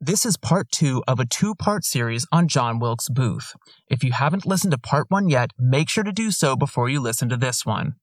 This is part two of a two part series on John Wilkes Booth. If you haven't listened to part one yet, make sure to do so before you listen to this one.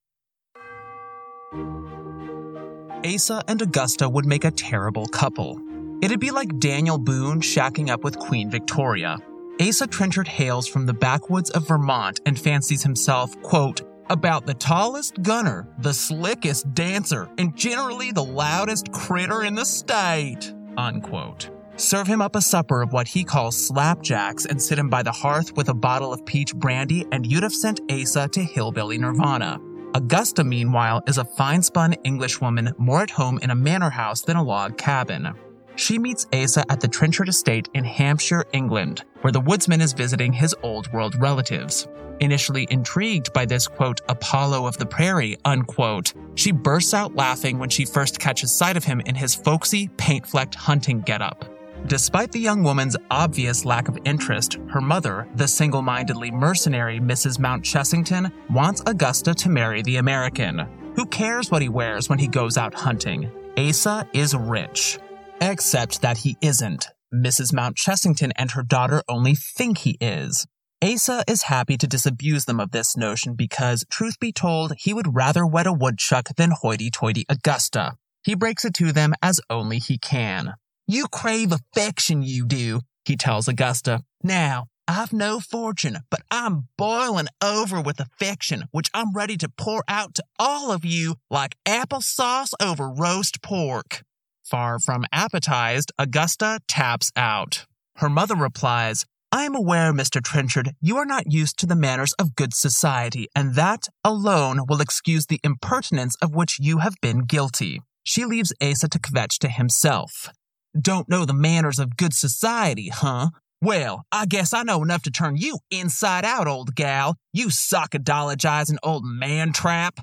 Asa and Augusta would make a terrible couple. It'd be like Daniel Boone shacking up with Queen Victoria. Asa Trenchard hails from the backwoods of Vermont and fancies himself, quote, about the tallest gunner, the slickest dancer, and generally the loudest critter in the state, unquote. Serve him up a supper of what he calls slapjacks and sit him by the hearth with a bottle of peach brandy, and you'd have sent Asa to hillbilly nirvana. Augusta, meanwhile, is a fine spun Englishwoman more at home in a manor house than a log cabin. She meets Asa at the Trenchard estate in Hampshire, England, where the woodsman is visiting his old world relatives. Initially intrigued by this, quote, Apollo of the prairie, unquote, she bursts out laughing when she first catches sight of him in his folksy, paint flecked hunting getup. Despite the young woman's obvious lack of interest, her mother, the single mindedly mercenary Mrs. Mount Chessington, wants Augusta to marry the American. Who cares what he wears when he goes out hunting? Asa is rich. Except that he isn't. Mrs. Mount Chessington and her daughter only think he is. Asa is happy to disabuse them of this notion because, truth be told, he would rather wed a woodchuck than hoity toity Augusta. He breaks it to them as only he can. You crave affection, you do, he tells Augusta. Now, I've no fortune, but I'm boiling over with affection, which I'm ready to pour out to all of you like applesauce over roast pork. Far from appetized, Augusta taps out. Her mother replies, I am aware, Mr. Trenchard, you are not used to the manners of good society, and that alone will excuse the impertinence of which you have been guilty. She leaves Asa to kvetch to himself. Don't know the manners of good society, huh? Well, I guess I know enough to turn you inside out, old gal. You sockadologizing old man trap.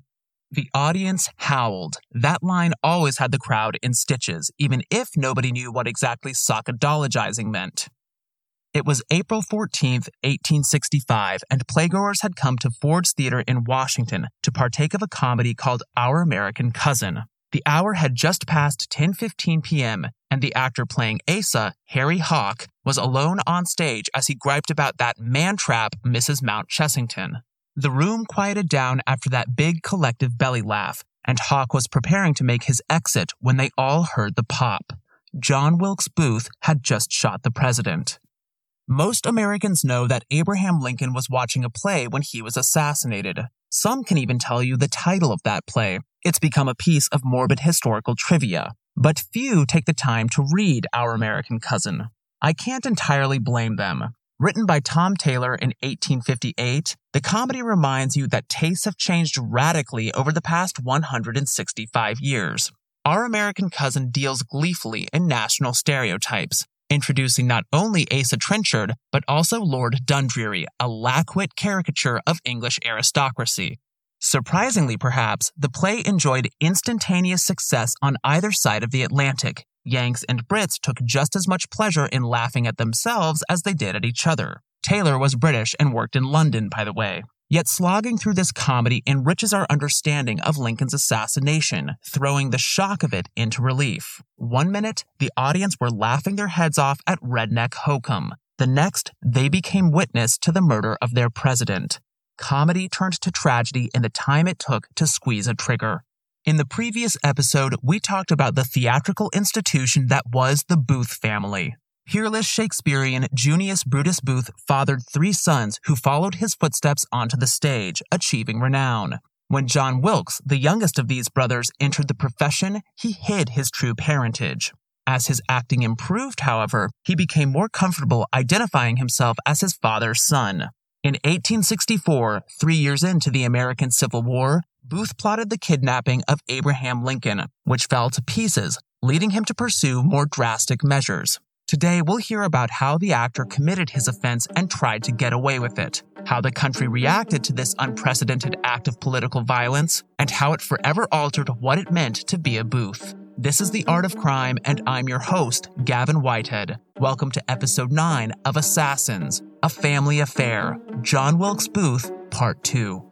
The audience howled. That line always had the crowd in stitches, even if nobody knew what exactly sockadologizing meant. It was April 14th, 1865, and playgoers had come to Ford's Theater in Washington to partake of a comedy called Our American Cousin. The hour had just passed 10:15 p.m., and the actor playing Asa, Harry Hawk, was alone on stage as he griped about that man trap, Mrs. Mount Chessington. The room quieted down after that big collective belly laugh, and Hawk was preparing to make his exit when they all heard the pop. John Wilkes Booth had just shot the president. Most Americans know that Abraham Lincoln was watching a play when he was assassinated. Some can even tell you the title of that play, it's become a piece of morbid historical trivia, but few take the time to read Our American Cousin. I can't entirely blame them. Written by Tom Taylor in 1858, the comedy reminds you that tastes have changed radically over the past 165 years. Our American Cousin deals gleefully in national stereotypes, introducing not only Asa Trenchard, but also Lord Dundreary, a lackwit caricature of English aristocracy, Surprisingly, perhaps, the play enjoyed instantaneous success on either side of the Atlantic. Yanks and Brits took just as much pleasure in laughing at themselves as they did at each other. Taylor was British and worked in London, by the way. Yet slogging through this comedy enriches our understanding of Lincoln's assassination, throwing the shock of it into relief. One minute, the audience were laughing their heads off at Redneck Hokum. The next, they became witness to the murder of their president comedy turned to tragedy in the time it took to squeeze a trigger. In the previous episode, we talked about the theatrical institution that was the Booth family. Peerless Shakespearean Junius Brutus Booth fathered three sons who followed his footsteps onto the stage, achieving renown. When John Wilkes, the youngest of these brothers, entered the profession, he hid his true parentage. As his acting improved, however, he became more comfortable identifying himself as his father's son. In 1864, three years into the American Civil War, Booth plotted the kidnapping of Abraham Lincoln, which fell to pieces, leading him to pursue more drastic measures. Today, we'll hear about how the actor committed his offense and tried to get away with it, how the country reacted to this unprecedented act of political violence, and how it forever altered what it meant to be a Booth. This is The Art of Crime, and I'm your host, Gavin Whitehead. Welcome to episode 9 of Assassins, a Family Affair, John Wilkes Booth, Part 2.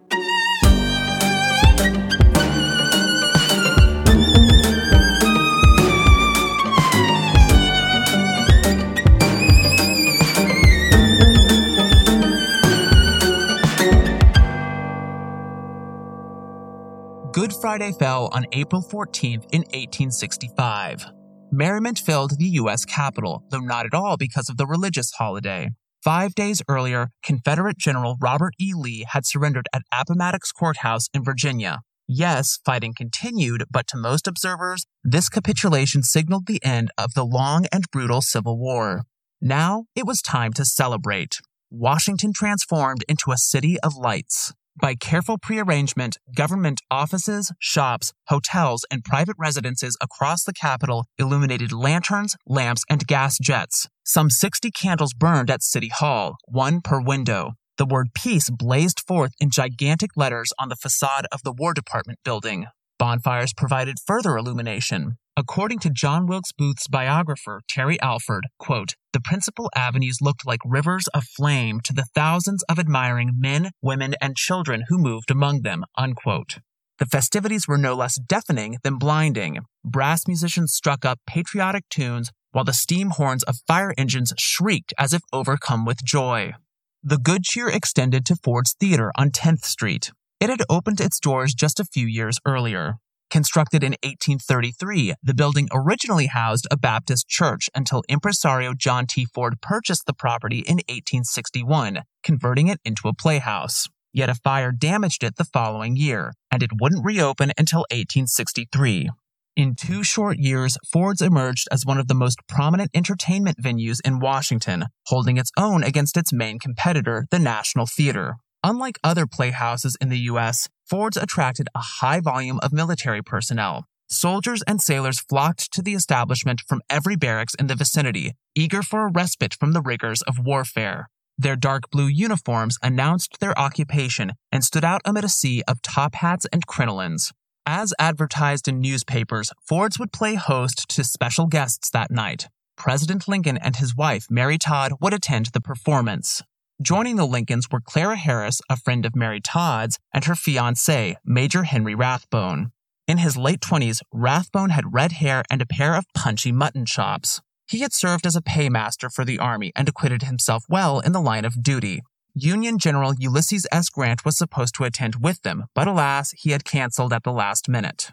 Good Friday fell on April 14th in 1865. Merriment filled the U.S. Capitol, though not at all because of the religious holiday. Five days earlier, Confederate General Robert E. Lee had surrendered at Appomattox Courthouse in Virginia. Yes, fighting continued, but to most observers, this capitulation signaled the end of the long and brutal Civil War. Now it was time to celebrate. Washington transformed into a city of lights. By careful prearrangement, government offices, shops, hotels, and private residences across the capital illuminated lanterns, lamps, and gas jets. Some 60 candles burned at City Hall, one per window. The word peace blazed forth in gigantic letters on the facade of the War Department building. Bonfires provided further illumination. According to John Wilkes Booth's biographer, Terry Alford, quote, the principal avenues looked like rivers of flame to the thousands of admiring men, women, and children who moved among them, unquote. The festivities were no less deafening than blinding. Brass musicians struck up patriotic tunes, while the steam horns of fire engines shrieked as if overcome with joy. The good cheer extended to Ford's Theater on 10th Street. It had opened its doors just a few years earlier. Constructed in 1833, the building originally housed a Baptist church until impresario John T. Ford purchased the property in 1861, converting it into a playhouse. Yet a fire damaged it the following year, and it wouldn't reopen until 1863. In two short years, Ford's emerged as one of the most prominent entertainment venues in Washington, holding its own against its main competitor, the National Theater. Unlike other playhouses in the U.S., Ford's attracted a high volume of military personnel. Soldiers and sailors flocked to the establishment from every barracks in the vicinity, eager for a respite from the rigors of warfare. Their dark blue uniforms announced their occupation and stood out amid a sea of top hats and crinolines. As advertised in newspapers, Ford's would play host to special guests that night. President Lincoln and his wife, Mary Todd, would attend the performance. Joining the Lincolns were Clara Harris, a friend of Mary Todd's, and her fiancé, Major Henry Rathbone. In his late 20s, Rathbone had red hair and a pair of punchy mutton chops. He had served as a paymaster for the Army and acquitted himself well in the line of duty. Union General Ulysses S. Grant was supposed to attend with them, but alas, he had canceled at the last minute.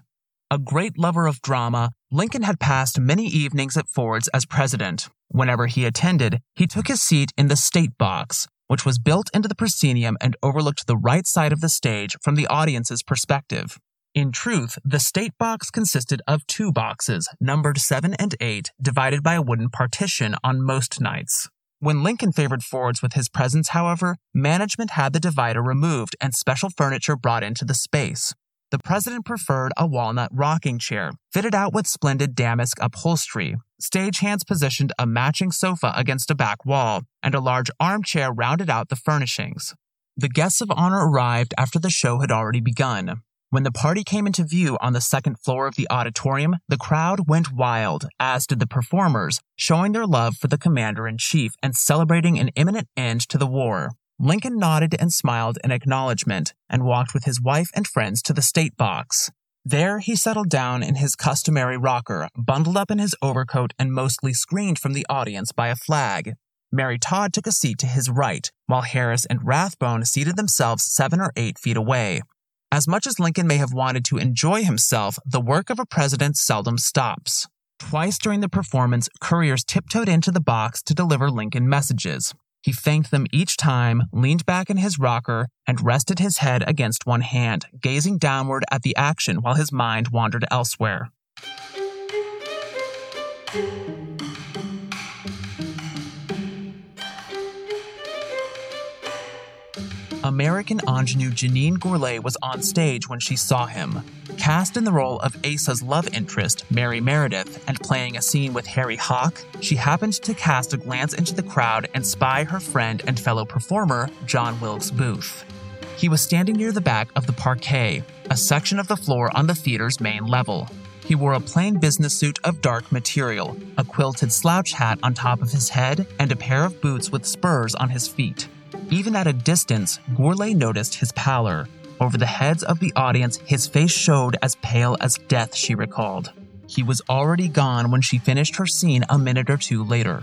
A great lover of drama, Lincoln had passed many evenings at Ford's as president. Whenever he attended, he took his seat in the state box, which was built into the proscenium and overlooked the right side of the stage from the audience's perspective. In truth, the state box consisted of two boxes, numbered 7 and 8, divided by a wooden partition on most nights. When Lincoln favored Ford's with his presence, however, management had the divider removed and special furniture brought into the space. The president preferred a walnut rocking chair, fitted out with splendid damask upholstery. Stagehands positioned a matching sofa against a back wall, and a large armchair rounded out the furnishings. The guests of honor arrived after the show had already begun. When the party came into view on the second floor of the auditorium, the crowd went wild, as did the performers, showing their love for the commander in chief and celebrating an imminent end to the war. Lincoln nodded and smiled in acknowledgement and walked with his wife and friends to the state box. There he settled down in his customary rocker, bundled up in his overcoat and mostly screened from the audience by a flag. Mary Todd took a seat to his right, while Harris and Rathbone seated themselves seven or eight feet away. As much as Lincoln may have wanted to enjoy himself, the work of a president seldom stops. Twice during the performance, couriers tiptoed into the box to deliver Lincoln messages. He thanked them each time, leaned back in his rocker, and rested his head against one hand, gazing downward at the action while his mind wandered elsewhere. American ingenue Janine Gourlay was on stage when she saw him. Cast in the role of Asa's love interest, Mary Meredith, and playing a scene with Harry Hawk, she happened to cast a glance into the crowd and spy her friend and fellow performer, John Wilkes Booth. He was standing near the back of the parquet, a section of the floor on the theater's main level. He wore a plain business suit of dark material, a quilted slouch hat on top of his head, and a pair of boots with spurs on his feet. Even at a distance, Gourlay noticed his pallor. Over the heads of the audience, his face showed as pale as death, she recalled. He was already gone when she finished her scene a minute or two later.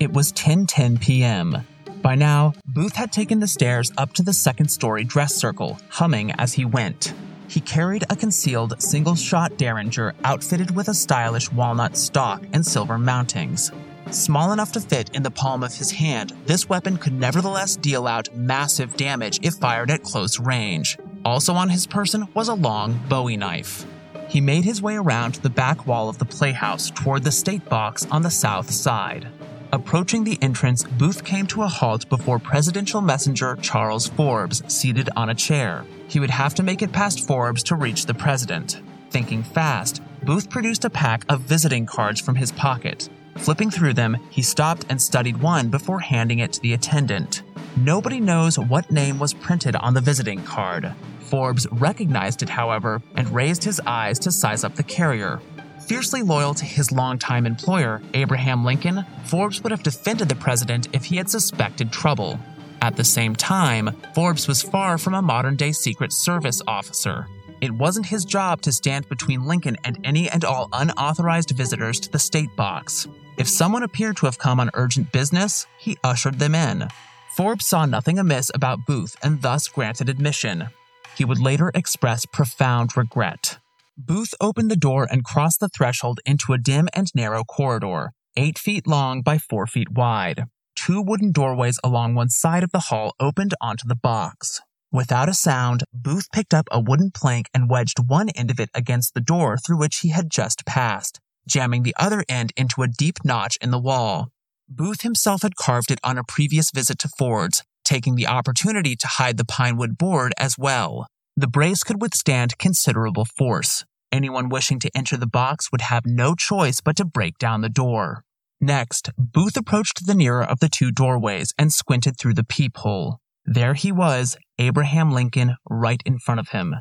It was 10:10 p.m. By now, Booth had taken the stairs up to the second story dress circle, humming as he went. He carried a concealed single shot Derringer outfitted with a stylish walnut stock and silver mountings. Small enough to fit in the palm of his hand, this weapon could nevertheless deal out massive damage if fired at close range. Also on his person was a long Bowie knife. He made his way around the back wall of the playhouse toward the state box on the south side. Approaching the entrance, Booth came to a halt before presidential messenger Charles Forbes, seated on a chair. He would have to make it past Forbes to reach the president. Thinking fast, Booth produced a pack of visiting cards from his pocket. Flipping through them, he stopped and studied one before handing it to the attendant. Nobody knows what name was printed on the visiting card. Forbes recognized it, however, and raised his eyes to size up the carrier. Fiercely loyal to his longtime employer, Abraham Lincoln, Forbes would have defended the president if he had suspected trouble. At the same time, Forbes was far from a modern day Secret Service officer. It wasn't his job to stand between Lincoln and any and all unauthorized visitors to the state box. If someone appeared to have come on urgent business, he ushered them in. Forbes saw nothing amiss about Booth and thus granted admission. He would later express profound regret. Booth opened the door and crossed the threshold into a dim and narrow corridor, eight feet long by four feet wide. Two wooden doorways along one side of the hall opened onto the box. Without a sound, Booth picked up a wooden plank and wedged one end of it against the door through which he had just passed, jamming the other end into a deep notch in the wall. Booth himself had carved it on a previous visit to Ford's, taking the opportunity to hide the pine wood board as well. The brace could withstand considerable force. Anyone wishing to enter the box would have no choice but to break down the door. Next, Booth approached the nearer of the two doorways and squinted through the peephole. There he was, Abraham Lincoln, right in front of him.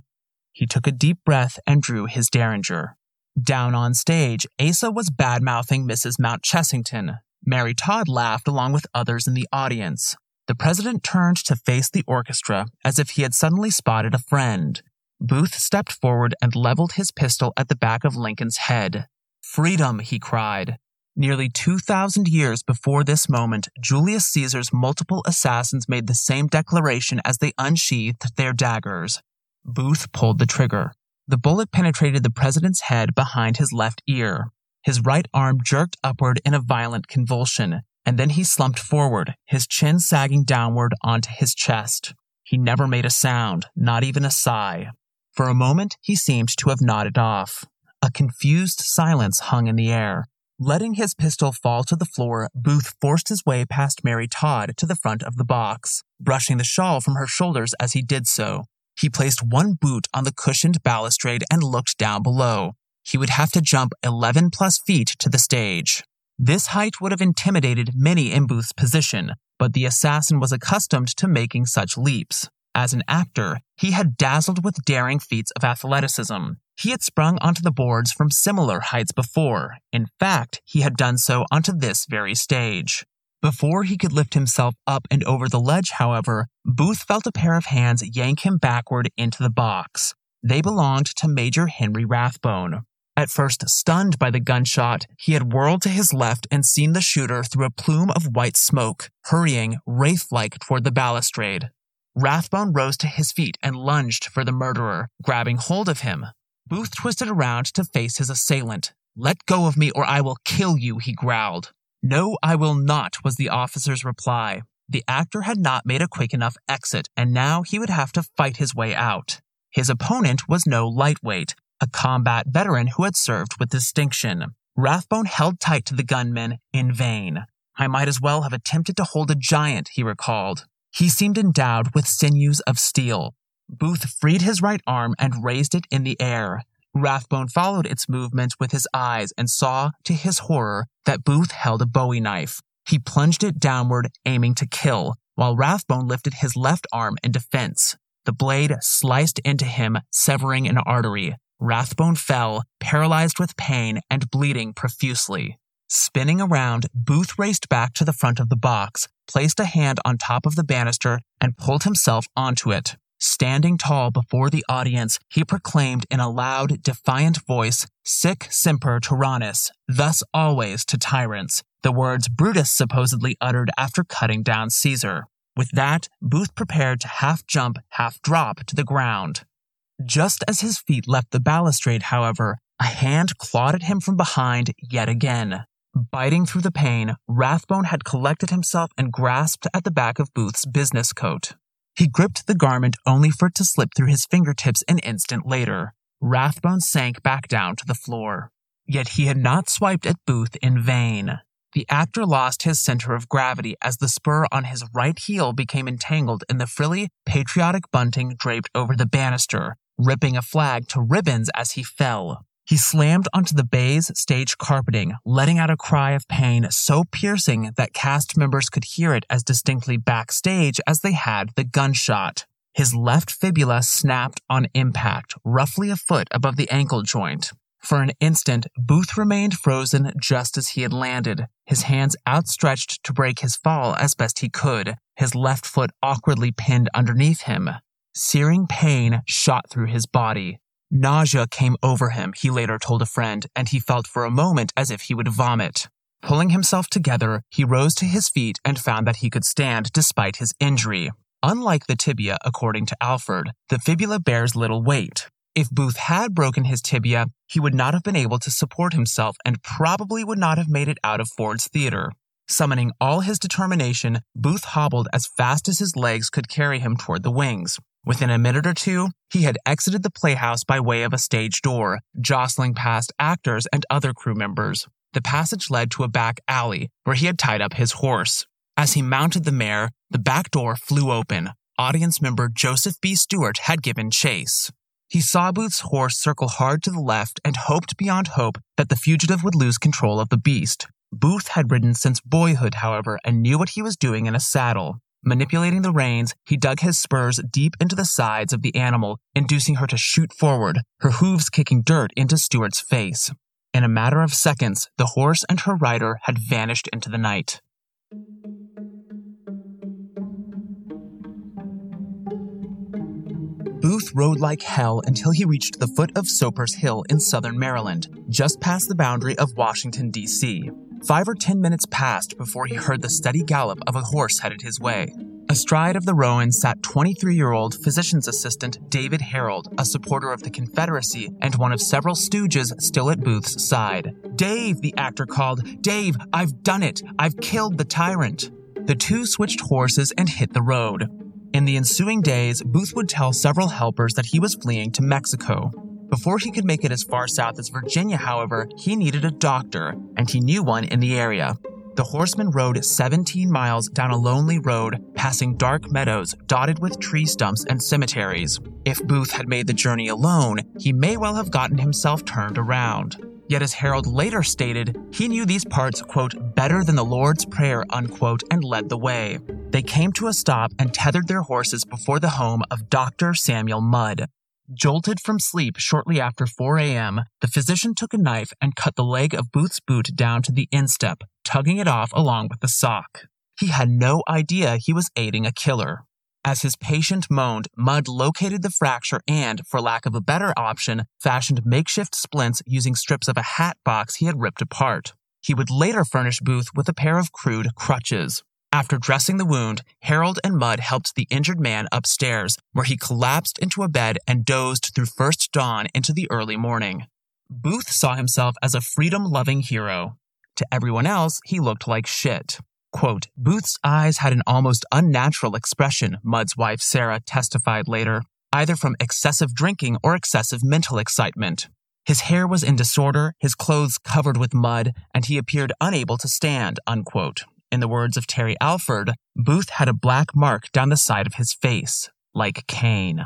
He took a deep breath and drew his derringer. Down on stage, Asa was bad mouthing Mrs. Mount Chessington. Mary Todd laughed along with others in the audience. The president turned to face the orchestra as if he had suddenly spotted a friend. Booth stepped forward and leveled his pistol at the back of Lincoln's head. Freedom, he cried. Nearly 2,000 years before this moment, Julius Caesar's multiple assassins made the same declaration as they unsheathed their daggers. Booth pulled the trigger. The bullet penetrated the president's head behind his left ear. His right arm jerked upward in a violent convulsion and then he slumped forward, his chin sagging downward onto his chest. He never made a sound, not even a sigh. For a moment, he seemed to have nodded off. A confused silence hung in the air. Letting his pistol fall to the floor, Booth forced his way past Mary Todd to the front of the box, brushing the shawl from her shoulders as he did so. He placed one boot on the cushioned balustrade and looked down below. He would have to jump 11 plus feet to the stage. This height would have intimidated many in Booth's position, but the assassin was accustomed to making such leaps. As an actor, he had dazzled with daring feats of athleticism. He had sprung onto the boards from similar heights before. In fact, he had done so onto this very stage. Before he could lift himself up and over the ledge, however, Booth felt a pair of hands yank him backward into the box. They belonged to Major Henry Rathbone. At first stunned by the gunshot, he had whirled to his left and seen the shooter through a plume of white smoke, hurrying wraith like toward the balustrade. Rathbone rose to his feet and lunged for the murderer, grabbing hold of him. Booth twisted around to face his assailant. Let go of me or I will kill you, he growled. No, I will not, was the officer's reply. The actor had not made a quick enough exit, and now he would have to fight his way out. His opponent was no lightweight, a combat veteran who had served with distinction. Rathbone held tight to the gunman in vain. I might as well have attempted to hold a giant, he recalled. He seemed endowed with sinews of steel. Booth freed his right arm and raised it in the air. Rathbone followed its movements with his eyes and saw, to his horror, that Booth held a bowie knife. He plunged it downward, aiming to kill, while Rathbone lifted his left arm in defense. The blade sliced into him, severing an artery. Rathbone fell, paralyzed with pain and bleeding profusely. Spinning around, Booth raced back to the front of the box, placed a hand on top of the banister, and pulled himself onto it. Standing tall before the audience, he proclaimed in a loud, defiant voice, Sic semper tyrannis, thus always to tyrants, the words Brutus supposedly uttered after cutting down Caesar. With that, Booth prepared to half jump, half drop to the ground. Just as his feet left the balustrade, however, a hand clawed at him from behind yet again. Biting through the pain, Rathbone had collected himself and grasped at the back of Booth's business coat. He gripped the garment only for it to slip through his fingertips an instant later. Rathbone sank back down to the floor. Yet he had not swiped at Booth in vain. The actor lost his center of gravity as the spur on his right heel became entangled in the frilly, patriotic bunting draped over the banister, ripping a flag to ribbons as he fell. He slammed onto the bay's stage carpeting, letting out a cry of pain so piercing that cast members could hear it as distinctly backstage as they had the gunshot. His left fibula snapped on impact, roughly a foot above the ankle joint. For an instant, Booth remained frozen just as he had landed, his hands outstretched to break his fall as best he could, his left foot awkwardly pinned underneath him. Searing pain shot through his body. Nausea came over him, he later told a friend, and he felt for a moment as if he would vomit. Pulling himself together, he rose to his feet and found that he could stand despite his injury. Unlike the tibia, according to Alford, the fibula bears little weight. If Booth had broken his tibia, he would not have been able to support himself and probably would not have made it out of Ford's Theater. Summoning all his determination, Booth hobbled as fast as his legs could carry him toward the wings. Within a minute or two, he had exited the playhouse by way of a stage door, jostling past actors and other crew members. The passage led to a back alley where he had tied up his horse. As he mounted the mare, the back door flew open. Audience member Joseph B. Stewart had given chase. He saw Booth's horse circle hard to the left and hoped beyond hope that the fugitive would lose control of the beast. Booth had ridden since boyhood, however, and knew what he was doing in a saddle. Manipulating the reins, he dug his spurs deep into the sides of the animal, inducing her to shoot forward, her hooves kicking dirt into Stewart's face. In a matter of seconds, the horse and her rider had vanished into the night. Booth rode like hell until he reached the foot of Soper's Hill in southern Maryland, just past the boundary of Washington, D.C. Five or ten minutes passed before he heard the steady gallop of a horse headed his way. Astride of the roan sat 23 year old physician's assistant David Herold, a supporter of the Confederacy and one of several stooges still at Booth's side. Dave, the actor called, Dave, I've done it! I've killed the tyrant! The two switched horses and hit the road. In the ensuing days, Booth would tell several helpers that he was fleeing to Mexico. Before he could make it as far south as Virginia, however, he needed a doctor, and he knew one in the area. The horseman rode 17 miles down a lonely road, passing dark meadows dotted with tree stumps and cemeteries. If Booth had made the journey alone, he may well have gotten himself turned around. Yet, as Herold later stated, he knew these parts, quote, better than the Lord's Prayer, unquote, and led the way. They came to a stop and tethered their horses before the home of Dr. Samuel Mudd, Jolted from sleep shortly after 4 a.m., the physician took a knife and cut the leg of Booth's boot down to the instep, tugging it off along with the sock. He had no idea he was aiding a killer. As his patient moaned, Mudd located the fracture and, for lack of a better option, fashioned makeshift splints using strips of a hat box he had ripped apart. He would later furnish Booth with a pair of crude crutches. After dressing the wound, Herold and Mudd helped the injured man upstairs, where he collapsed into a bed and dozed through first dawn into the early morning. Booth saw himself as a freedom loving hero. To everyone else, he looked like shit. Quote, Booth's eyes had an almost unnatural expression, Mudd's wife Sarah testified later, either from excessive drinking or excessive mental excitement. His hair was in disorder, his clothes covered with mud, and he appeared unable to stand, unquote. In the words of Terry Alford, Booth had a black mark down the side of his face, like Cain.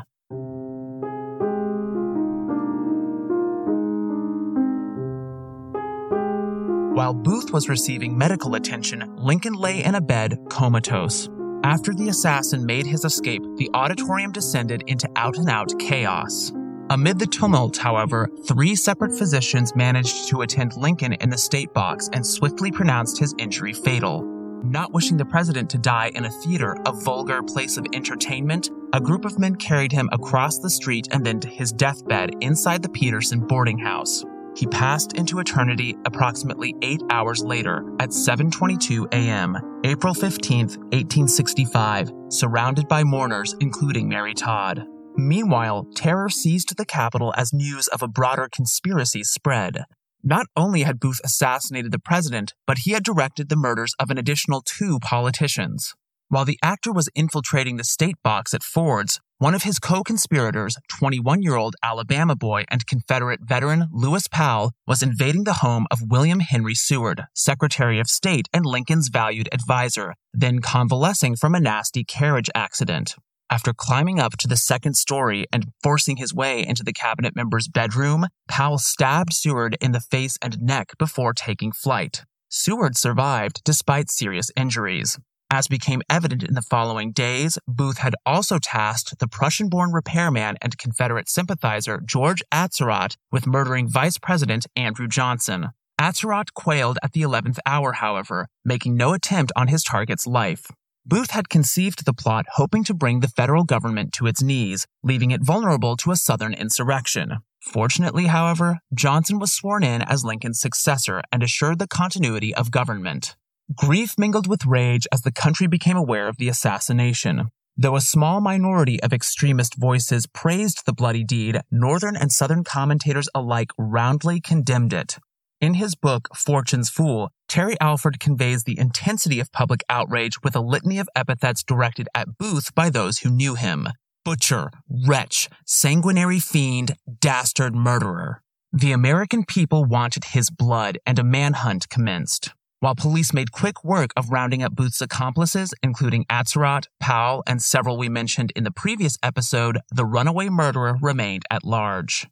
While Booth was receiving medical attention, Lincoln lay in a bed comatose. After the assassin made his escape, the auditorium descended into out and out chaos. Amid the tumult, however, three separate physicians managed to attend Lincoln in the state box and swiftly pronounced his injury fatal. Not wishing the president to die in a theater, a vulgar place of entertainment, a group of men carried him across the street and then to his deathbed inside the Petersen boarding house. He passed into eternity approximately 8 hours later at 7:22 a.m., April 15, 1865, surrounded by mourners including Mary Todd. Meanwhile, terror seized the capital as news of a broader conspiracy spread. Not only had Booth assassinated the president, but he had directed the murders of an additional two politicians. While the actor was infiltrating the state box at Ford's, one of his co conspirators, 21 year old Alabama boy and Confederate veteran Lewis Powell, was invading the home of William Henry Seward, Secretary of State and Lincoln's valued advisor, then convalescing from a nasty carriage accident. After climbing up to the second story and forcing his way into the cabinet member's bedroom, Powell stabbed Seward in the face and neck before taking flight. Seward survived despite serious injuries. As became evident in the following days, Booth had also tasked the Prussian born repairman and Confederate sympathizer George Atzerodt with murdering Vice President Andrew Johnson. Atzerodt quailed at the 11th hour, however, making no attempt on his target's life. Booth had conceived the plot hoping to bring the federal government to its knees, leaving it vulnerable to a Southern insurrection. Fortunately, however, Johnson was sworn in as Lincoln's successor and assured the continuity of government. Grief mingled with rage as the country became aware of the assassination. Though a small minority of extremist voices praised the bloody deed, Northern and Southern commentators alike roundly condemned it. In his book, Fortune's Fool, Terry Alford conveys the intensity of public outrage with a litany of epithets directed at Booth by those who knew him butcher, wretch, sanguinary fiend, dastard murderer. The American people wanted his blood, and a manhunt commenced. While police made quick work of rounding up Booth's accomplices, including Atzerodt, Powell, and several we mentioned in the previous episode, the runaway murderer remained at large.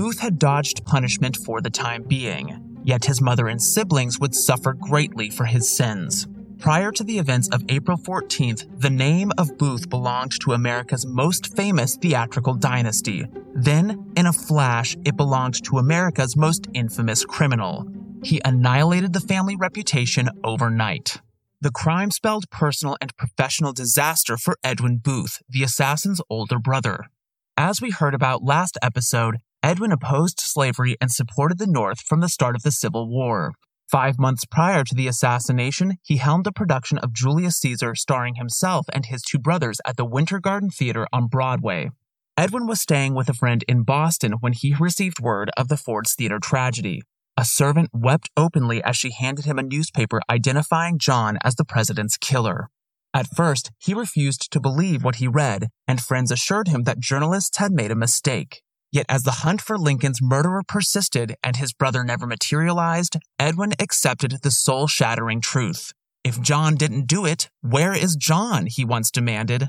Booth had dodged punishment for the time being, yet his mother and siblings would suffer greatly for his sins. Prior to the events of April 14th, the name of Booth belonged to America's most famous theatrical dynasty. Then, in a flash, it belonged to America's most infamous criminal. He annihilated the family reputation overnight. The crime spelled personal and professional disaster for Edwin Booth, the assassin's older brother. As we heard about last episode, Edwin opposed slavery and supported the North from the start of the Civil War. Five months prior to the assassination, he helmed a production of Julius Caesar starring himself and his two brothers at the Winter Garden Theater on Broadway. Edwin was staying with a friend in Boston when he received word of the Ford's Theater tragedy. A servant wept openly as she handed him a newspaper identifying John as the president's killer. At first, he refused to believe what he read, and friends assured him that journalists had made a mistake. Yet as the hunt for Lincoln's murderer persisted and his brother never materialized, Edwin accepted the soul shattering truth. If John didn't do it, where is John? he once demanded.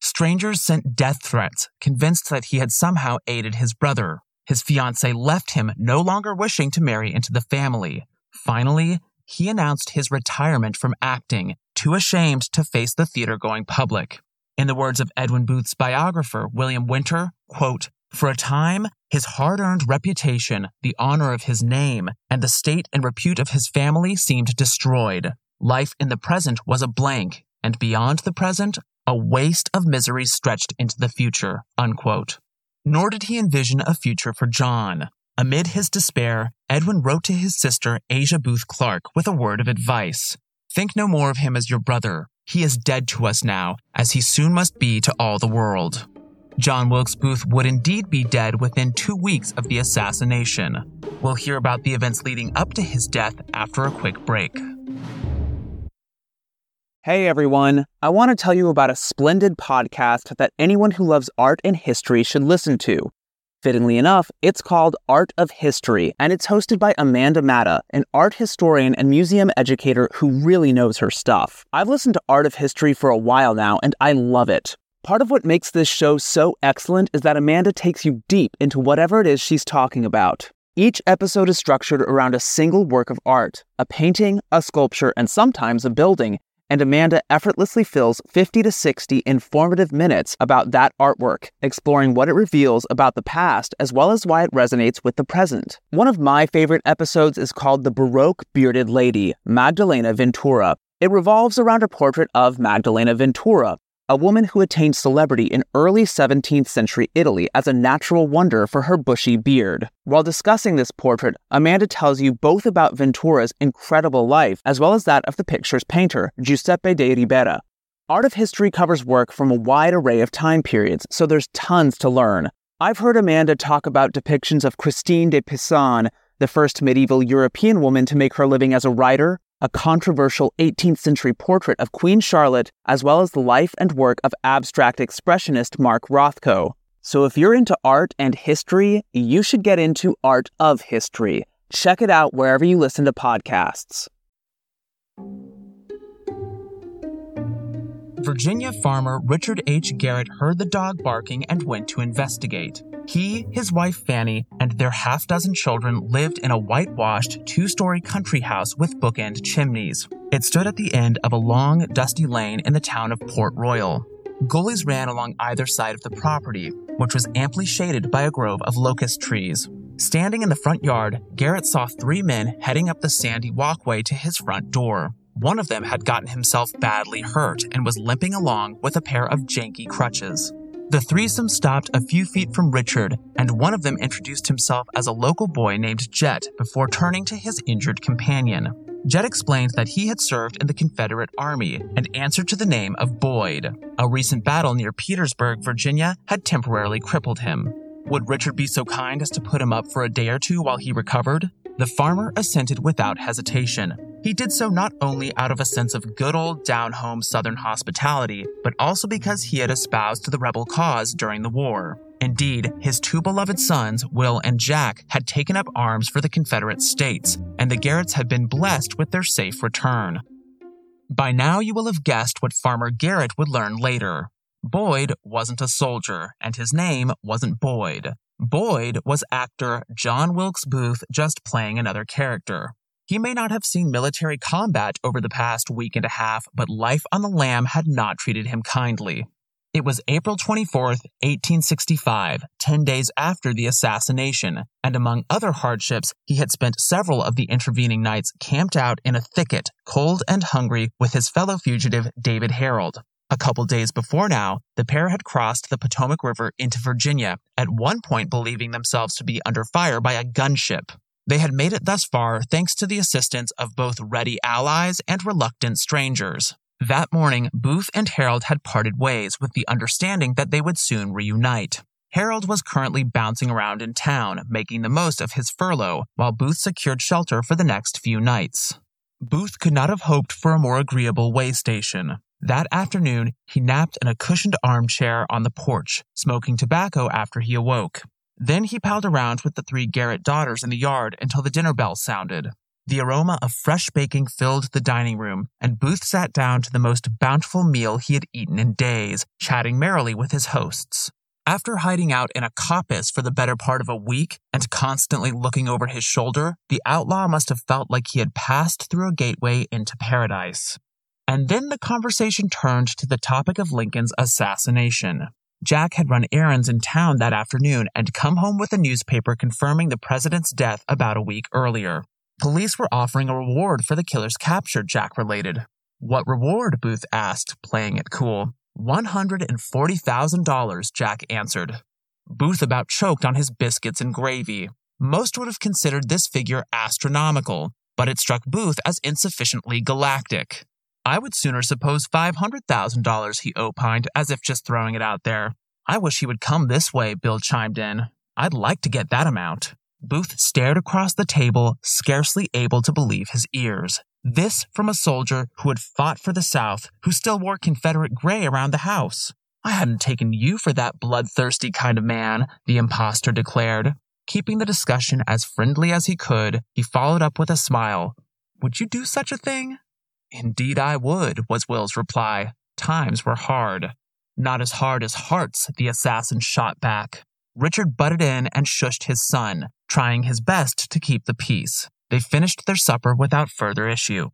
Strangers sent death threats, convinced that he had somehow aided his brother. His fiancee left him, no longer wishing to marry into the family. Finally, he announced his retirement from acting, too ashamed to face the theater going public. In the words of Edwin Booth's biographer, William Winter, quote, for a time, his hard earned reputation, the honor of his name, and the state and repute of his family seemed destroyed. Life in the present was a blank, and beyond the present, a waste of misery stretched into the future. Unquote. Nor did he envision a future for John. Amid his despair, Edwin wrote to his sister, Asia Booth Clarke, with a word of advice Think no more of him as your brother. He is dead to us now, as he soon must be to all the world. John Wilkes Booth would indeed be dead within two weeks of the assassination. We'll hear about the events leading up to his death after a quick break. Hey everyone, I want to tell you about a splendid podcast that anyone who loves art and history should listen to. Fittingly enough, it's called Art of History, and it's hosted by Amanda Matta, an art historian and museum educator who really knows her stuff. I've listened to Art of History for a while now, and I love it. Part of what makes this show so excellent is that Amanda takes you deep into whatever it is she's talking about. Each episode is structured around a single work of art a painting, a sculpture, and sometimes a building. And Amanda effortlessly fills 50 to 60 informative minutes about that artwork, exploring what it reveals about the past as well as why it resonates with the present. One of my favorite episodes is called The Baroque Bearded Lady, Magdalena Ventura. It revolves around a portrait of Magdalena Ventura, a woman who attained celebrity in early 17th century Italy as a natural wonder for her bushy beard. While discussing this portrait, Amanda tells you both about Ventura's incredible life as well as that of the picture's painter, Giuseppe de Ribera. Art of History covers work from a wide array of time periods, so there's tons to learn. I've heard Amanda talk about depictions of Christine de Pisan, the first medieval European woman to make her living as a writer, a controversial 18th century portrait of Queen Charlotte, as well as the life and work of abstract expressionist Mark Rothko. So if you're into art and history, you should get into Art of History. Check it out wherever you listen to podcasts. Virginia farmer Richard H. Garrett heard the dog barking and went to investigate. He, his wife Fanny, and their half dozen children lived in a whitewashed two story country house with bookend chimneys. It stood at the end of a long, dusty lane in the town of Port Royal. Gullies ran along either side of the property, which was amply shaded by a grove of locust trees. Standing in the front yard, Garrett saw three men heading up the sandy walkway to his front door. One of them had gotten himself badly hurt and was limping along with a pair of janky crutches. The threesome stopped a few feet from Richard, and one of them introduced himself as a local boy named Jet before turning to his injured companion. Jet explained that he had served in the Confederate Army and answered to the name of Boyd. A recent battle near Petersburg, Virginia, had temporarily crippled him. Would Richard be so kind as to put him up for a day or two while he recovered? The farmer assented without hesitation. He did so not only out of a sense of good old down home Southern hospitality, but also because he had espoused the rebel cause during the war. Indeed, his two beloved sons, Will and Jack, had taken up arms for the Confederate States, and the Garretts had been blessed with their safe return. By now, you will have guessed what Farmer Garrett would learn later. Boyd wasn't a soldier, and his name wasn't Boyd. Boyd was actor John Wilkes Booth just playing another character. He may not have seen military combat over the past week and a half, but life on the lam had not treated him kindly. It was April 24th, 1865, 10 days after the assassination, and among other hardships, he had spent several of the intervening nights camped out in a thicket, cold and hungry, with his fellow fugitive David Herold. A couple days before now, the pair had crossed the Potomac River into Virginia, at one point believing themselves to be under fire by a gunship. They had made it thus far thanks to the assistance of both ready allies and reluctant strangers. That morning, Booth and Herold had parted ways with the understanding that they would soon reunite. Herold was currently bouncing around in town, making the most of his furlough, while Booth secured shelter for the next few nights. Booth could not have hoped for a more agreeable way station. That afternoon, he napped in a cushioned armchair on the porch, smoking tobacco after he awoke. Then he palled around with the three Garrett daughters in the yard until the dinner bell sounded. The aroma of fresh baking filled the dining room, and Booth sat down to the most bountiful meal he had eaten in days, chatting merrily with his hosts. After hiding out in a coppice for the better part of a week and constantly looking over his shoulder, the outlaw must have felt like he had passed through a gateway into paradise. And then the conversation turned to the topic of Lincoln's assassination. Jack had run errands in town that afternoon and come home with a newspaper confirming the president's death about a week earlier. Police were offering a reward for the killer's capture, Jack related. What reward? Booth asked, playing it cool. $140,000, Jack answered. Booth about choked on his biscuits and gravy. Most would have considered this figure astronomical, but it struck Booth as insufficiently galactic. I would sooner suppose $500,000, he opined, as if just throwing it out there. I wish he would come this way, Bill chimed in. I'd like to get that amount. Booth stared across the table, scarcely able to believe his ears. This from a soldier who had fought for the South, who still wore Confederate gray around the house. I hadn't taken you for that bloodthirsty kind of man, the impostor declared. Keeping the discussion as friendly as he could, he followed up with a smile. Would you do such a thing? Indeed, I would, was Will's reply. Times were hard. Not as hard as hearts, the assassin shot back. Richard butted in and shushed his son, trying his best to keep the peace. They finished their supper without further issue.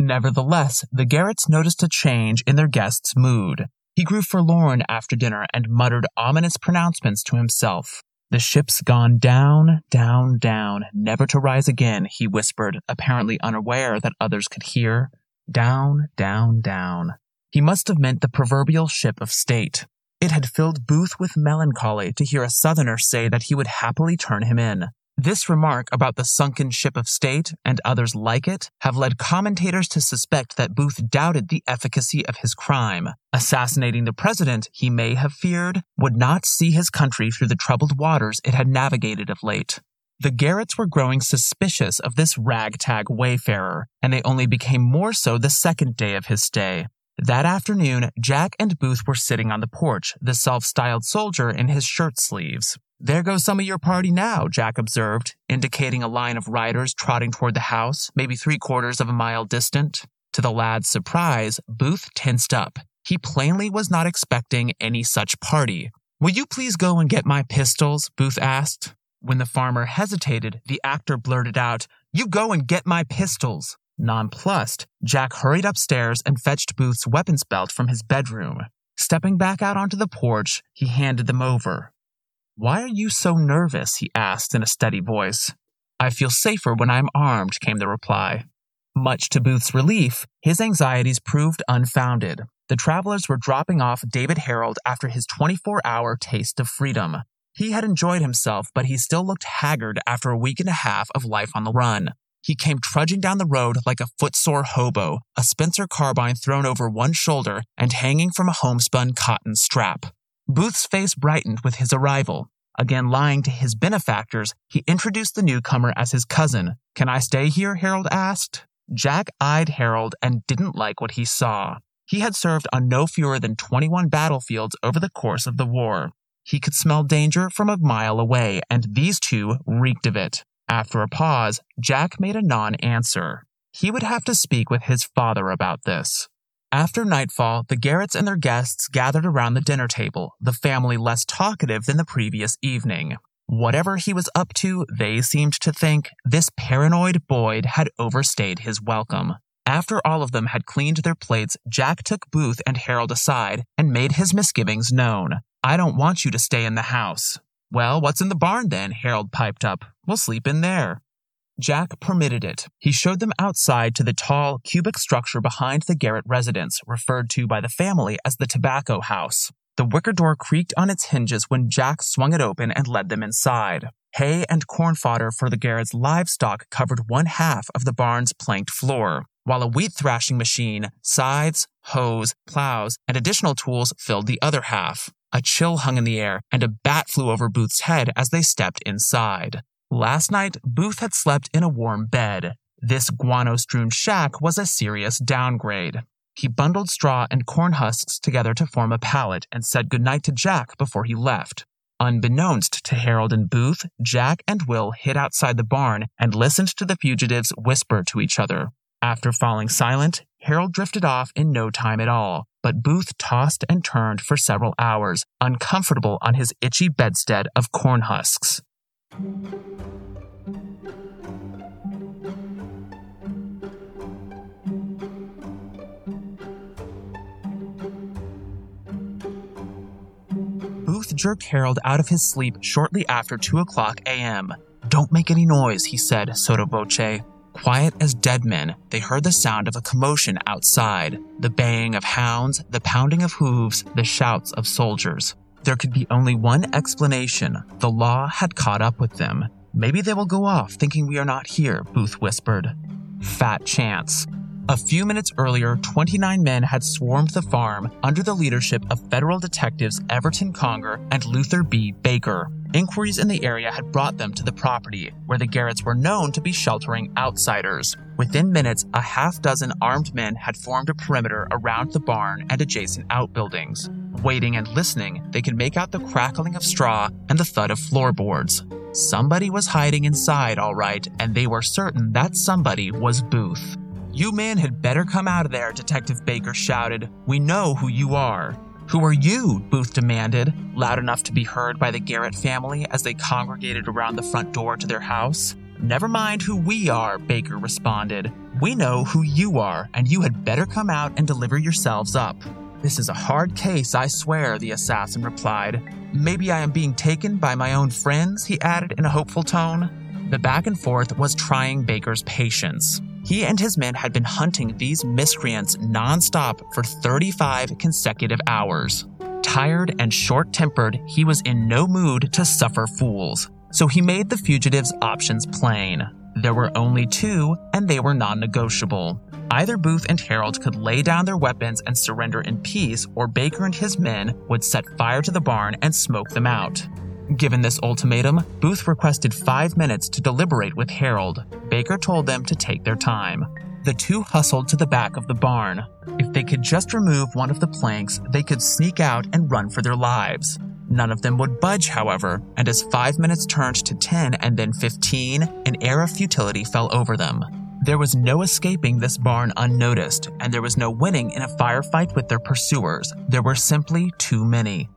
Nevertheless, the Garretts noticed a change in their guest's mood. He grew forlorn after dinner and muttered ominous pronouncements to himself. The ship's gone down, down, down, never to rise again, he whispered, apparently unaware that others could hear. Down, down, down. He must have meant the proverbial ship of state. It had filled Booth with melancholy to hear a Southerner say that he would happily turn him in. This remark about the sunken ship of state and others like it have led commentators to suspect that Booth doubted the efficacy of his crime. Assassinating the president, he may have feared, would not see his country through the troubled waters it had navigated of late. The Garretts were growing suspicious of this ragtag wayfarer, and they only became more so the second day of his stay. That afternoon, Jack and Booth were sitting on the porch, the self styled soldier in his shirt sleeves. There goes some of your party now, Jack observed, indicating a line of riders trotting toward the house, maybe three quarters of a mile distant. To the lad's surprise, Booth tensed up. He plainly was not expecting any such party. Will you please go and get my pistols? Booth asked. When the farmer hesitated, the actor blurted out, You go and get my pistols. Nonplussed, Jack hurried upstairs and fetched Booth's weapons belt from his bedroom. Stepping back out onto the porch, he handed them over. Why are you so nervous? he asked in a steady voice. I feel safer when I'm armed, came the reply. Much to Booth's relief, his anxieties proved unfounded. The travelers were dropping off David Herold after his 24 hour taste of freedom. He had enjoyed himself, but he still looked haggard after a week and a half of life on the run. He came trudging down the road like a footsore hobo, a Spencer carbine thrown over one shoulder and hanging from a homespun cotton strap. Booth's face brightened with his arrival. Again lying to his benefactors, he introduced the newcomer as his cousin. Can I stay here? Herold asked. Jack eyed Herold and didn't like what he saw. He had served on no fewer than 21 battlefields over the course of the war. He could smell danger from a mile away, and these two reeked of it. After a pause, Jack made a non answer. He would have to speak with his father about this. After nightfall, the Garretts and their guests gathered around the dinner table, the family less talkative than the previous evening. Whatever he was up to, they seemed to think this paranoid Boyd had overstayed his welcome. After all of them had cleaned their plates, Jack took Booth and Herold aside and made his misgivings known. I don't want you to stay in the house. Well, what's in the barn then? Herold piped up. We'll sleep in there. Jack permitted it. He showed them outside to the tall, cubic structure behind the Garrett residence, referred to by the family as the tobacco house. The wicker door creaked on its hinges when Jack swung it open and led them inside. Hay and corn fodder for the Garrett's livestock covered one half of the barn's planked floor, while a wheat thrashing machine, scythes, hoes, plows, and additional tools filled the other half. A chill hung in the air, and a bat flew over Booth's head as they stepped inside. Last night, Booth had slept in a warm bed. This guano strewn shack was a serious downgrade. He bundled straw and corn husks together to form a pallet and said goodnight to Jack before he left. Unbeknownst to Herold and Booth, Jack and Will hid outside the barn and listened to the fugitives whisper to each other. After falling silent, Herold drifted off in no time at all, but Booth tossed and turned for several hours, uncomfortable on his itchy bedstead of corn husks. Booth jerked Herold out of his sleep shortly after 2 o'clock a.m. Don't make any noise, he said, sotto voce. Quiet as dead men, they heard the sound of a commotion outside the baying of hounds, the pounding of hooves, the shouts of soldiers. There could be only one explanation the law had caught up with them. Maybe they will go off thinking we are not here, Booth whispered. Fat chance. A few minutes earlier, 29 men had swarmed the farm under the leadership of federal detectives Everton Conger and Luther B. Baker. Inquiries in the area had brought them to the property, where the Garretts were known to be sheltering outsiders. Within minutes, a half dozen armed men had formed a perimeter around the barn and adjacent outbuildings. Waiting and listening, they could make out the crackling of straw and the thud of floorboards. Somebody was hiding inside, all right, and they were certain that somebody was Booth. You men had better come out of there, Detective Baker shouted. We know who you are. Who are you? Booth demanded, loud enough to be heard by the Garrett family as they congregated around the front door to their house. Never mind who we are, Baker responded. We know who you are, and you had better come out and deliver yourselves up. This is a hard case, I swear, the assassin replied. Maybe I am being taken by my own friends, he added in a hopeful tone. The back and forth was trying Baker's patience. He and his men had been hunting these miscreants nonstop for 35 consecutive hours. Tired and short tempered, he was in no mood to suffer fools. So he made the fugitives' options plain. There were only two, and they were non negotiable. Either Booth and Herold could lay down their weapons and surrender in peace, or Baker and his men would set fire to the barn and smoke them out. Given this ultimatum, Booth requested five minutes to deliberate with Herold. Baker told them to take their time. The two hustled to the back of the barn. If they could just remove one of the planks, they could sneak out and run for their lives. None of them would budge, however, and as five minutes turned to 10 and then 15, an air of futility fell over them. There was no escaping this barn unnoticed, and there was no winning in a firefight with their pursuers. There were simply too many.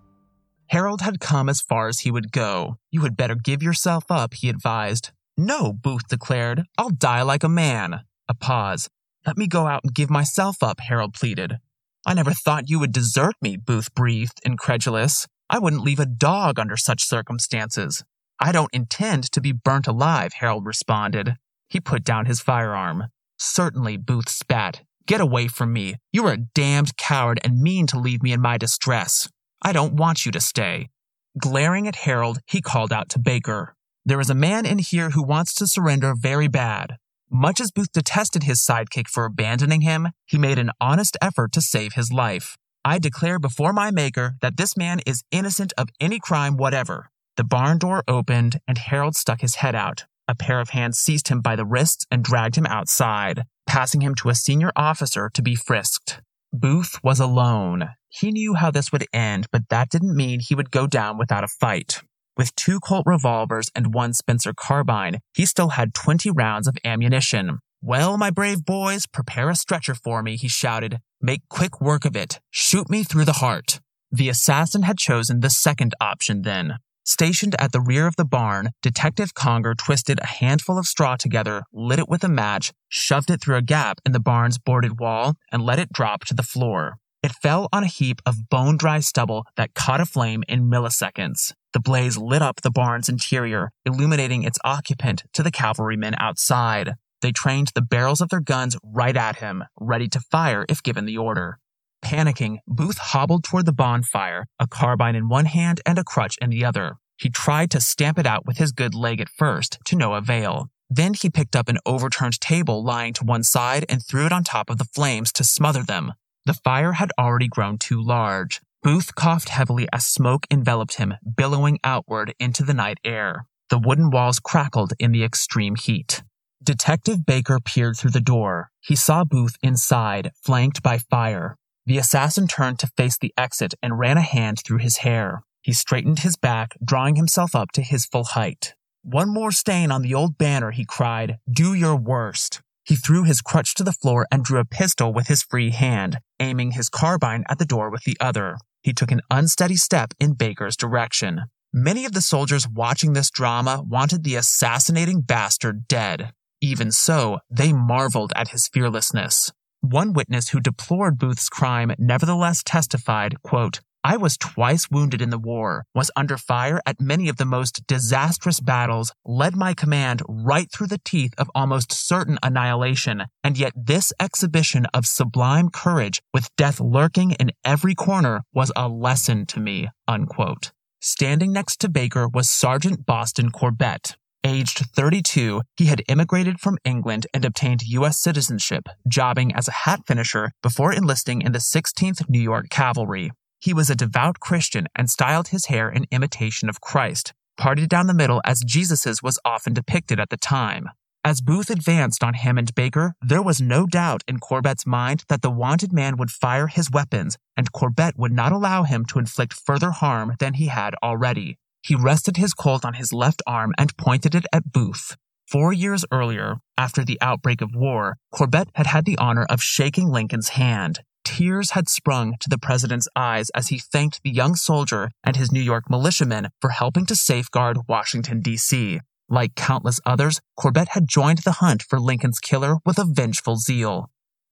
Herold had come as far as he would go. You had better give yourself up, he advised. No, Booth declared. I'll die like a man. A pause. Let me go out and give myself up, Herold pleaded. I never thought you would desert me, Booth breathed, incredulous. I wouldn't leave a dog under such circumstances. I don't intend to be burnt alive, Herold responded. He put down his firearm. Certainly, Booth spat. Get away from me. You are a damned coward and mean to leave me in my distress. I don't want you to stay. Glaring at Herold, he called out to Baker. There is a man in here who wants to surrender very bad. Much as Booth detested his sidekick for abandoning him, he made an honest effort to save his life. I declare before my Maker that this man is innocent of any crime whatever. The barn door opened, and Herold stuck his head out. A pair of hands seized him by the wrists and dragged him outside, passing him to a senior officer to be frisked. Booth was alone. He knew how this would end, but that didn't mean he would go down without a fight. With two Colt revolvers and one Spencer carbine, he still had 20 rounds of ammunition. Well, my brave boys, prepare a stretcher for me, he shouted. Make quick work of it. Shoot me through the heart. The assassin had chosen the second option then. Stationed at the rear of the barn, Detective Conger twisted a handful of straw together, lit it with a match, shoved it through a gap in the barn's boarded wall, and let it drop to the floor. It fell on a heap of bone dry stubble that caught aflame in milliseconds. The blaze lit up the barn's interior, illuminating its occupant to the cavalrymen outside. They trained the barrels of their guns right at him, ready to fire if given the order. Panicking, Booth hobbled toward the bonfire, a carbine in one hand and a crutch in the other. He tried to stamp it out with his good leg at first, to no avail. Then he picked up an overturned table lying to one side and threw it on top of the flames to smother them. The fire had already grown too large. Booth coughed heavily as smoke enveloped him, billowing outward into the night air. The wooden walls crackled in the extreme heat. Detective Baker peered through the door. He saw Booth inside, flanked by fire. The assassin turned to face the exit and ran a hand through his hair. He straightened his back, drawing himself up to his full height. One more stain on the old banner, he cried. Do your worst. He threw his crutch to the floor and drew a pistol with his free hand, aiming his carbine at the door with the other. He took an unsteady step in Baker's direction. Many of the soldiers watching this drama wanted the assassinating bastard dead. Even so, they marveled at his fearlessness. One witness who deplored Booth's crime nevertheless testified, quote, I was twice wounded in the war, was under fire at many of the most disastrous battles, led my command right through the teeth of almost certain annihilation, and yet this exhibition of sublime courage, with death lurking in every corner, was a lesson to me. Unquote. Standing next to Baker was Sergeant Boston Corbett, Aged 32, he had immigrated from England and obtained U.S. citizenship, jobbing as a hat finisher before enlisting in the 16th New York Cavalry. He was a devout Christian and styled his hair in imitation of Christ, parted down the middle as Jesus's was often depicted at the time. As Booth advanced on him and Baker, there was no doubt in Corbett's mind that the wanted man would fire his weapons, and Corbett would not allow him to inflict further harm than he had already. He rested his Colt on his left arm and pointed it at Booth. Four years earlier, after the outbreak of war, Corbett had had the honor of shaking Lincoln's hand. Tears had sprung to the president's eyes as he thanked the young soldier and his New York militiamen for helping to safeguard Washington, D.C. Like countless others, Corbett had joined the hunt for Lincoln's killer with a vengeful zeal.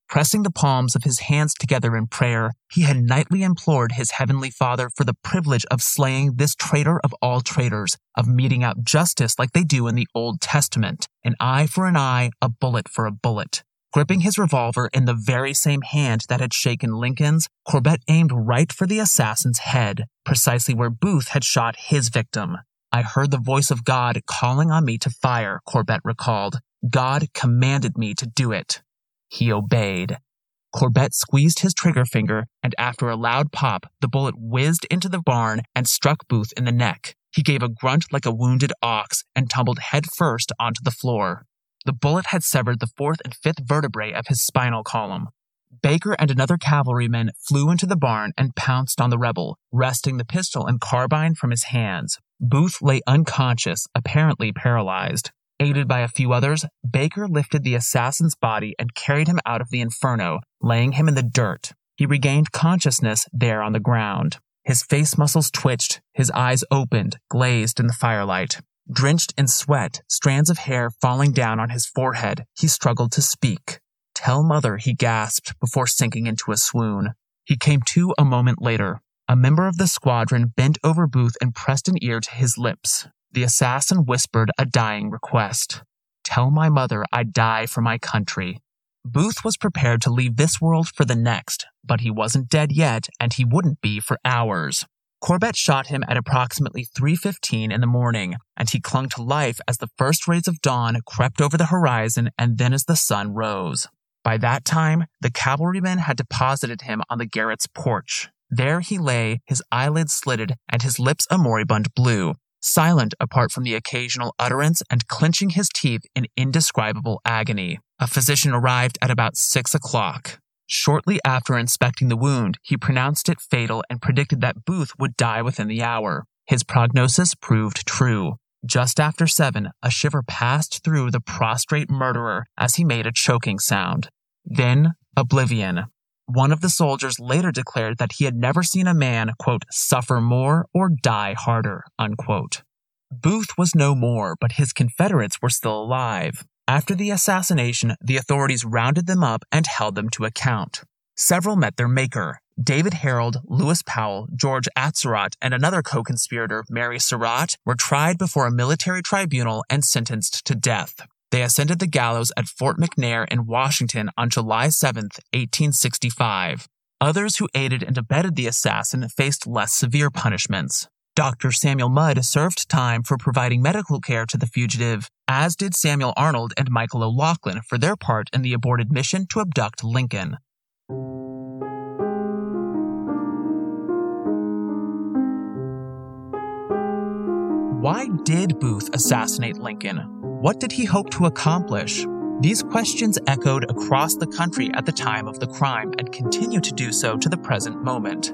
Pressing the palms of his hands together in prayer, he had nightly implored his heavenly Father for the privilege of slaying this traitor of all traitors, of meting out justice like they do in the Old Testament an eye for an eye, a bullet for a bullet. Gripping his revolver in the very same hand that had shaken Lincoln's, Corbett aimed right for the assassin's head, precisely where Booth had shot his victim. I heard the voice of God calling on me to fire, Corbett recalled. God commanded me to do it. He obeyed. Corbett squeezed his trigger finger, and after a loud pop, the bullet whizzed into the barn and struck Booth in the neck. He gave a grunt like a wounded ox and tumbled headfirst onto the floor. The bullet had severed the fourth and fifth vertebrae of his spinal column. Baker and another cavalryman flew into the barn and pounced on the rebel, wresting the pistol and carbine from his hands. Booth lay unconscious, apparently paralyzed. Aided by a few others, Baker lifted the assassin's body and carried him out of the inferno, laying him in the dirt. He regained consciousness there on the ground. His face muscles twitched, his eyes opened, glazed in the firelight. Drenched in sweat, strands of hair falling down on his forehead, he struggled to speak. Tell mother, he gasped before sinking into a swoon. He came to a moment later. A member of the squadron bent over Booth and pressed an ear to his lips. The assassin whispered a dying request. Tell my mother I'd die for my country. Booth was prepared to leave this world for the next, but he wasn't dead yet, and he wouldn't be for hours. Corbett shot him at approximately 3:15 in the morning, and he clung to life as the first rays of dawn crept over the horizon and then as the sun rose. By that time, the cavalryman had deposited him on the Garrett's porch. There he lay, his eyelids slitted and his lips a moribund blue, silent apart from the occasional utterance and clenching his teeth in indescribable agony. A physician arrived at about six o'clock. Shortly after inspecting the wound, he pronounced it fatal and predicted that Booth would die within the hour. His prognosis proved true. Just after seven, a shiver passed through the prostrate murderer as he made a choking sound. Then oblivion. One of the soldiers later declared that he had never seen a man, quote, suffer more or die harder, unquote. Booth was no more, but his Confederates were still alive. After the assassination, the authorities rounded them up and held them to account. Several met their maker. David Herold, Lewis Powell, George Atzerodt, and another co conspirator, Mary Surratt, were tried before a military tribunal and sentenced to death. They ascended the gallows at Fort McNair in Washington on July 7, 1865. Others who aided and abetted the assassin faced less severe punishments. Dr. Samuel Mudd served time for providing medical care to the fugitive, as did Samuel Arnold and Michael O'Laughlen for their part in the aborted mission to abduct Lincoln. Why did Booth assassinate Lincoln? What did he hope to accomplish? These questions echoed across the country at the time of the crime and continue to do so to the present moment.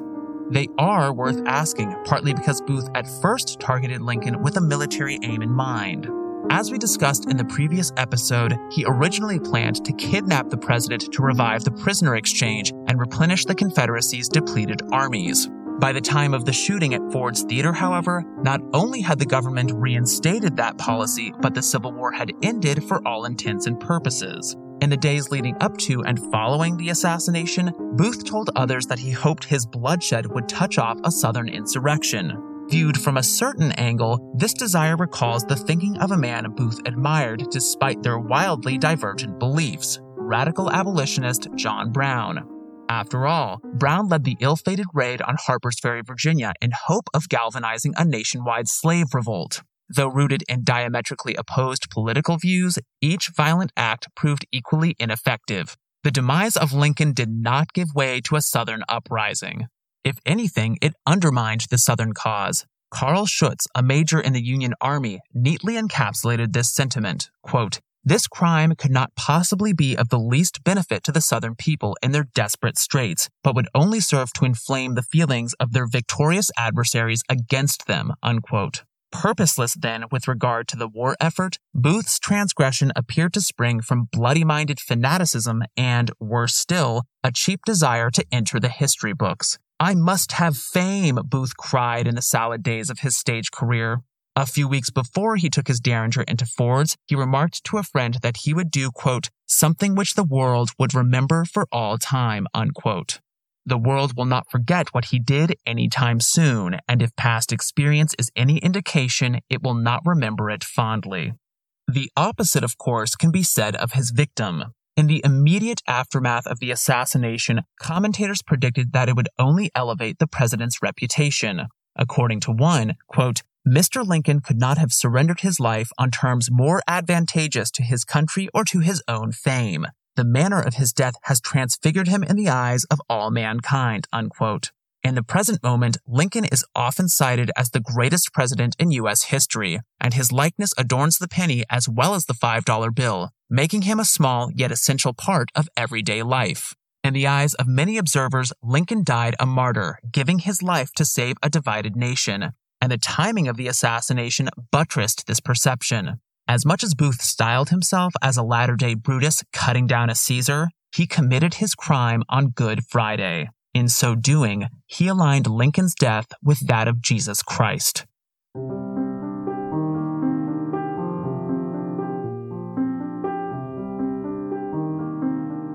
They are worth asking, partly because Booth at first targeted Lincoln with a military aim in mind. As we discussed in the previous episode, he originally planned to kidnap the president to revive the prisoner exchange and replenish the Confederacy's depleted armies. By the time of the shooting at Ford's Theater, however, not only had the government reinstated that policy, but the Civil War had ended for all intents and purposes. In the days leading up to and following the assassination, Booth told others that he hoped his bloodshed would touch off a Southern insurrection. Viewed from a certain angle, this desire recalls the thinking of a man Booth admired despite their wildly divergent beliefs radical abolitionist John Brown. After all, Brown led the ill fated raid on Harper's Ferry, Virginia, in hope of galvanizing a nationwide slave revolt. Though rooted in diametrically opposed political views, each violent act proved equally ineffective. The demise of Lincoln did not give way to a Southern uprising. If anything, it undermined the Southern cause. Carl Schurz, a major in the Union Army, neatly encapsulated this sentiment. Quote, this crime could not possibly be of the least benefit to the Southern people in their desperate straits, but would only serve to inflame the feelings of their victorious adversaries against them. Unquote. Purposeless, then, with regard to the war effort, Booth's transgression appeared to spring from bloody minded fanaticism and, worse still, a cheap desire to enter the history books. I must have fame, Booth cried in the salad days of his stage career. A few weeks before he took his Derringer into Ford's, he remarked to a friend that he would do, quote, something which the world would remember for all time, unquote. The world will not forget what he did anytime soon, and if past experience is any indication, it will not remember it fondly. The opposite, of course, can be said of his victim. In the immediate aftermath of the assassination, commentators predicted that it would only elevate the president's reputation. According to one, quote, Mr. Lincoln could not have surrendered his life on terms more advantageous to his country or to his own fame. The manner of his death has transfigured him in the eyes of all mankind. Unquote. In the present moment, Lincoln is often cited as the greatest president in U.S. history, and his likeness adorns the penny as well as the $5 bill, making him a small yet essential part of everyday life. In the eyes of many observers, Lincoln died a martyr, giving his life to save a divided nation, and the timing of the assassination buttressed this perception. As much as Booth styled himself as a latter day Brutus cutting down a Caesar, he committed his crime on Good Friday. In so doing, he aligned Lincoln's death with that of Jesus Christ.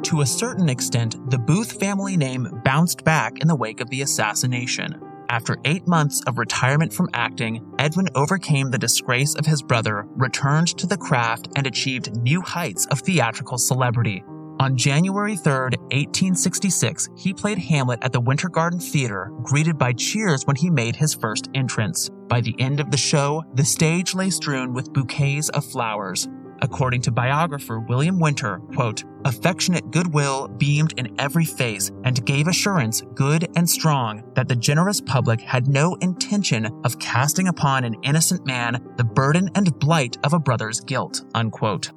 To a certain extent, the Booth family name bounced back in the wake of the assassination. After eight months of retirement from acting, Edwin overcame the disgrace of his brother, returned to the craft, and achieved new heights of theatrical celebrity. On January 3, 1866, he played Hamlet at the Winter Garden Theater, greeted by cheers when he made his first entrance. By the end of the show, the stage lay strewn with bouquets of flowers. According to biographer William Winter, quote, affectionate goodwill beamed in every face and gave assurance, good and strong, that the generous public had no intention of casting upon an innocent man the burden and blight of a brother's guilt, unquote.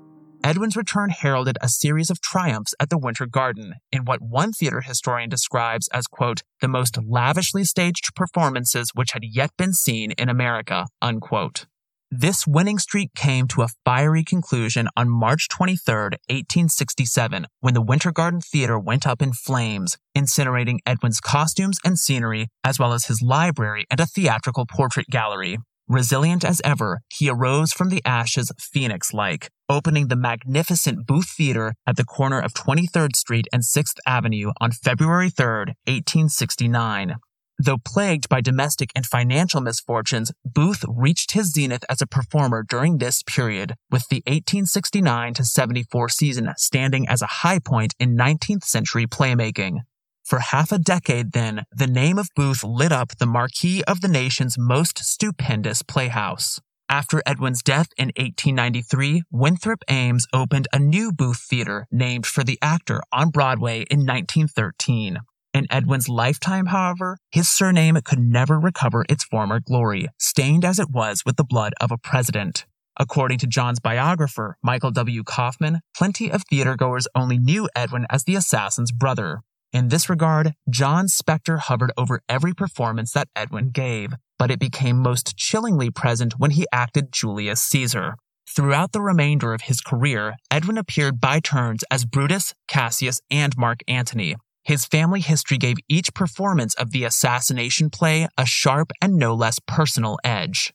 Edwin's return heralded a series of triumphs at the Winter Garden in what one theater historian describes as, quote, the most lavishly staged performances which had yet been seen in America, unquote. This winning streak came to a fiery conclusion on March 23, 1867, when the Winter Garden Theater went up in flames, incinerating Edwin's costumes and scenery, as well as his library and a theatrical portrait gallery. Resilient as ever, he arose from the ashes phoenix like, opening the magnificent Booth Theater at the corner of 23rd Street and 6th Avenue on February 3, 1869. Though plagued by domestic and financial misfortunes, Booth reached his zenith as a performer during this period, with the 1869 to 74 season standing as a high point in 19th century playmaking. For half a decade, then, the name of Booth lit up the marquee of the nation's most stupendous playhouse. After Edwin's death in 1893, Winthrop Ames opened a new Booth Theater named for the actor on Broadway in 1913. In Edwin's lifetime, however, his surname could never recover its former glory, stained as it was with the blood of a president. According to John's biographer, Michael W. Kaufman, plenty of theatergoers only knew Edwin as the assassin's brother. In this regard, John's specter hovered over every performance that Edwin gave, but it became most chillingly present when he acted Julius Caesar. Throughout the remainder of his career, Edwin appeared by turns as Brutus, Cassius, and Mark Antony. His family history gave each performance of the assassination play a sharp and no less personal edge.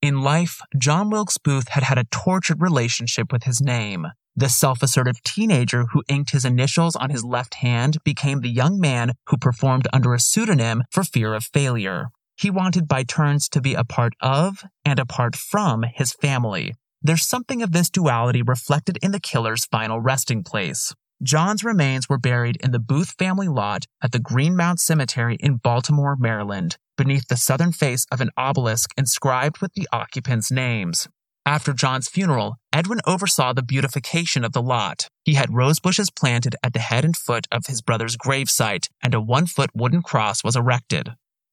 In life, John Wilkes Booth had had a tortured relationship with his name. The self assertive teenager who inked his initials on his left hand became the young man who performed under a pseudonym for fear of failure. He wanted by turns to be a part of and apart from his family. There's something of this duality reflected in the killer's final resting place. John's remains were buried in the Booth family lot at the Greenmount Cemetery in Baltimore, Maryland, beneath the southern face of an obelisk inscribed with the occupants' names. After John's funeral, Edwin oversaw the beautification of the lot. He had rose bushes planted at the head and foot of his brother's gravesite, and a one foot wooden cross was erected.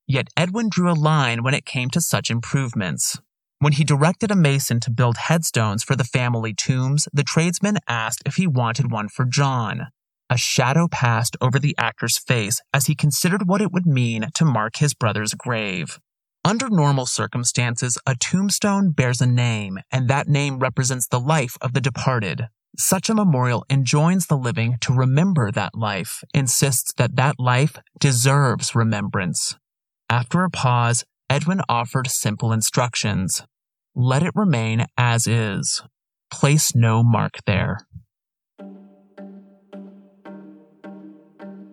Yet Edwin drew a line when it came to such improvements. When he directed a mason to build headstones for the family tombs, the tradesman asked if he wanted one for John. A shadow passed over the actor's face as he considered what it would mean to mark his brother's grave. Under normal circumstances, a tombstone bears a name, and that name represents the life of the departed. Such a memorial enjoins the living to remember that life, insists that that life deserves remembrance. After a pause, Edwin offered simple instructions. Let it remain as is. Place no mark there.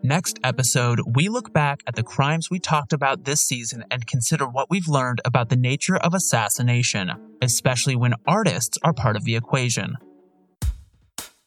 Next episode, we look back at the crimes we talked about this season and consider what we've learned about the nature of assassination, especially when artists are part of the equation.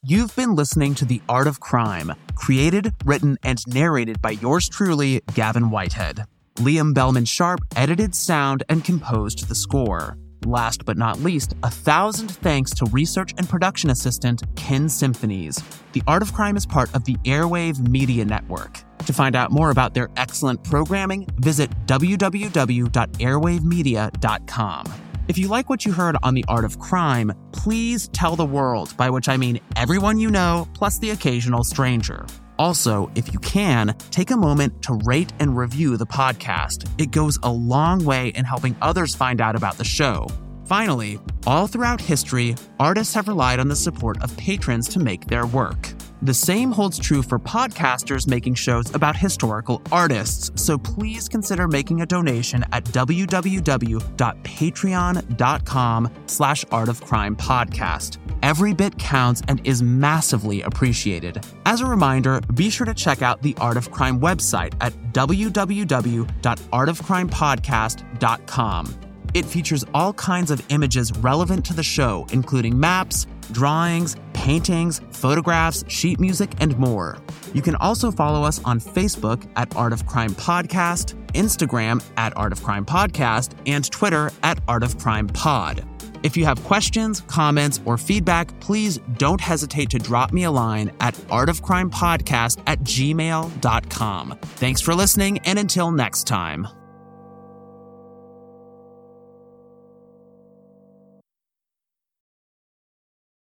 You've been listening to The Art of Crime, created, written, and narrated by yours truly, Gavin Whitehead. Liam Bellman Sharp edited sound and composed the score. Last but not least, a thousand thanks to research and production assistant Ken Symphonies. The Art of Crime is part of the Airwave Media Network. To find out more about their excellent programming, visit www.airwavemedia.com. If you like what you heard on The Art of Crime, please tell the world, by which I mean everyone you know, plus the occasional stranger. Also, if you can, take a moment to rate and review the podcast. It goes a long way in helping others find out about the show. Finally, all throughout history, artists have relied on the support of patrons to make their work. The same holds true for podcasters making shows about historical artists, so please consider making a donation at www.patreon.com slash artofcrimepodcast. Every bit counts and is massively appreciated. As a reminder, be sure to check out the Art of Crime website at www.artofcrimepodcast.com. It features all kinds of images relevant to the show, including maps, drawings, paintings, photographs, sheet music, and more. You can also follow us on Facebook at Art of Crime Podcast, Instagram at Art of Crime Podcast, and Twitter at Art of Crime Pod. If you have questions, comments, or feedback, please don't hesitate to drop me a line at artofcrimepodcast at gmail.com. Thanks for listening, and until next time.